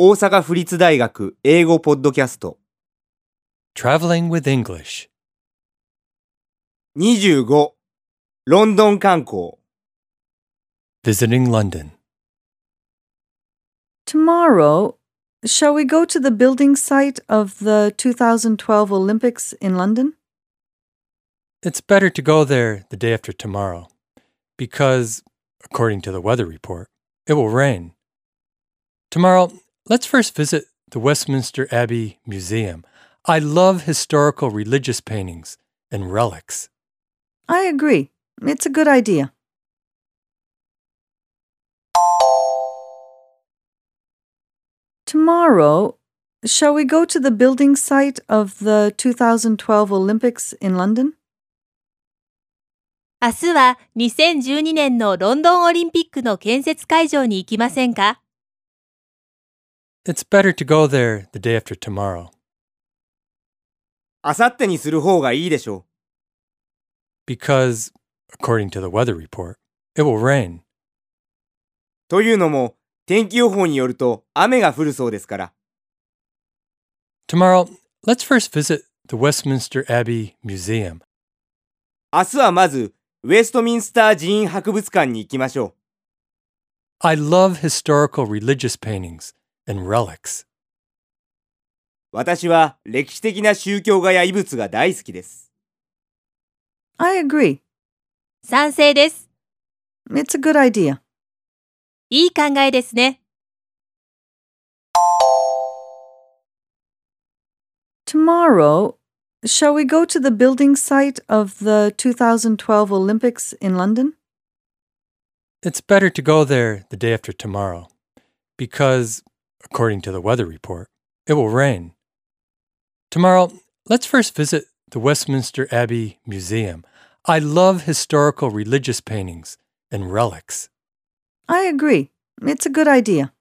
大阪府立大学英語ポッドキャスト Traveling with English. 25ロンドン観光 Visiting London. Tomorrow, shall we go to the building site of the 2012 Olympics in London? It's better to go there the day after tomorrow because, according to the weather report, it will rain. Tomorrow, let's first visit the Westminster Abbey Museum. I love historical religious paintings and relics. I agree. It's a good idea. Tomorrow, shall we go to the building site of the 2012 Olympics in London? 明日は2012年のロンドンオリンピックの建設会場に行きませんか It's better to go there the day after tomorrow あさってにする方がいいでしょ because, according to the weather report, it will rain. う。というのも、天気予報によると雨が降るそうですから。 Tomorrow, let's first visit the Westminster Abbey Museum. 明日はまず、ウェストミンスター寺院博物館に行きましょう。 I love historical religious paintings and relics. 私は歴史的な宗教画や遺物が大好きです。 I agree. 賛成です。 It's a good idea. いい考えですね。 Tomorrow, shall we go to the building site of the 2012 Olympics in London? It's better to go there the day after tomorrow because, according to the weather report, it will rain. Tomorrow, let's first visit the Westminster Abbey Museum. I love historical religious paintings and relics. I agree. It's a good idea.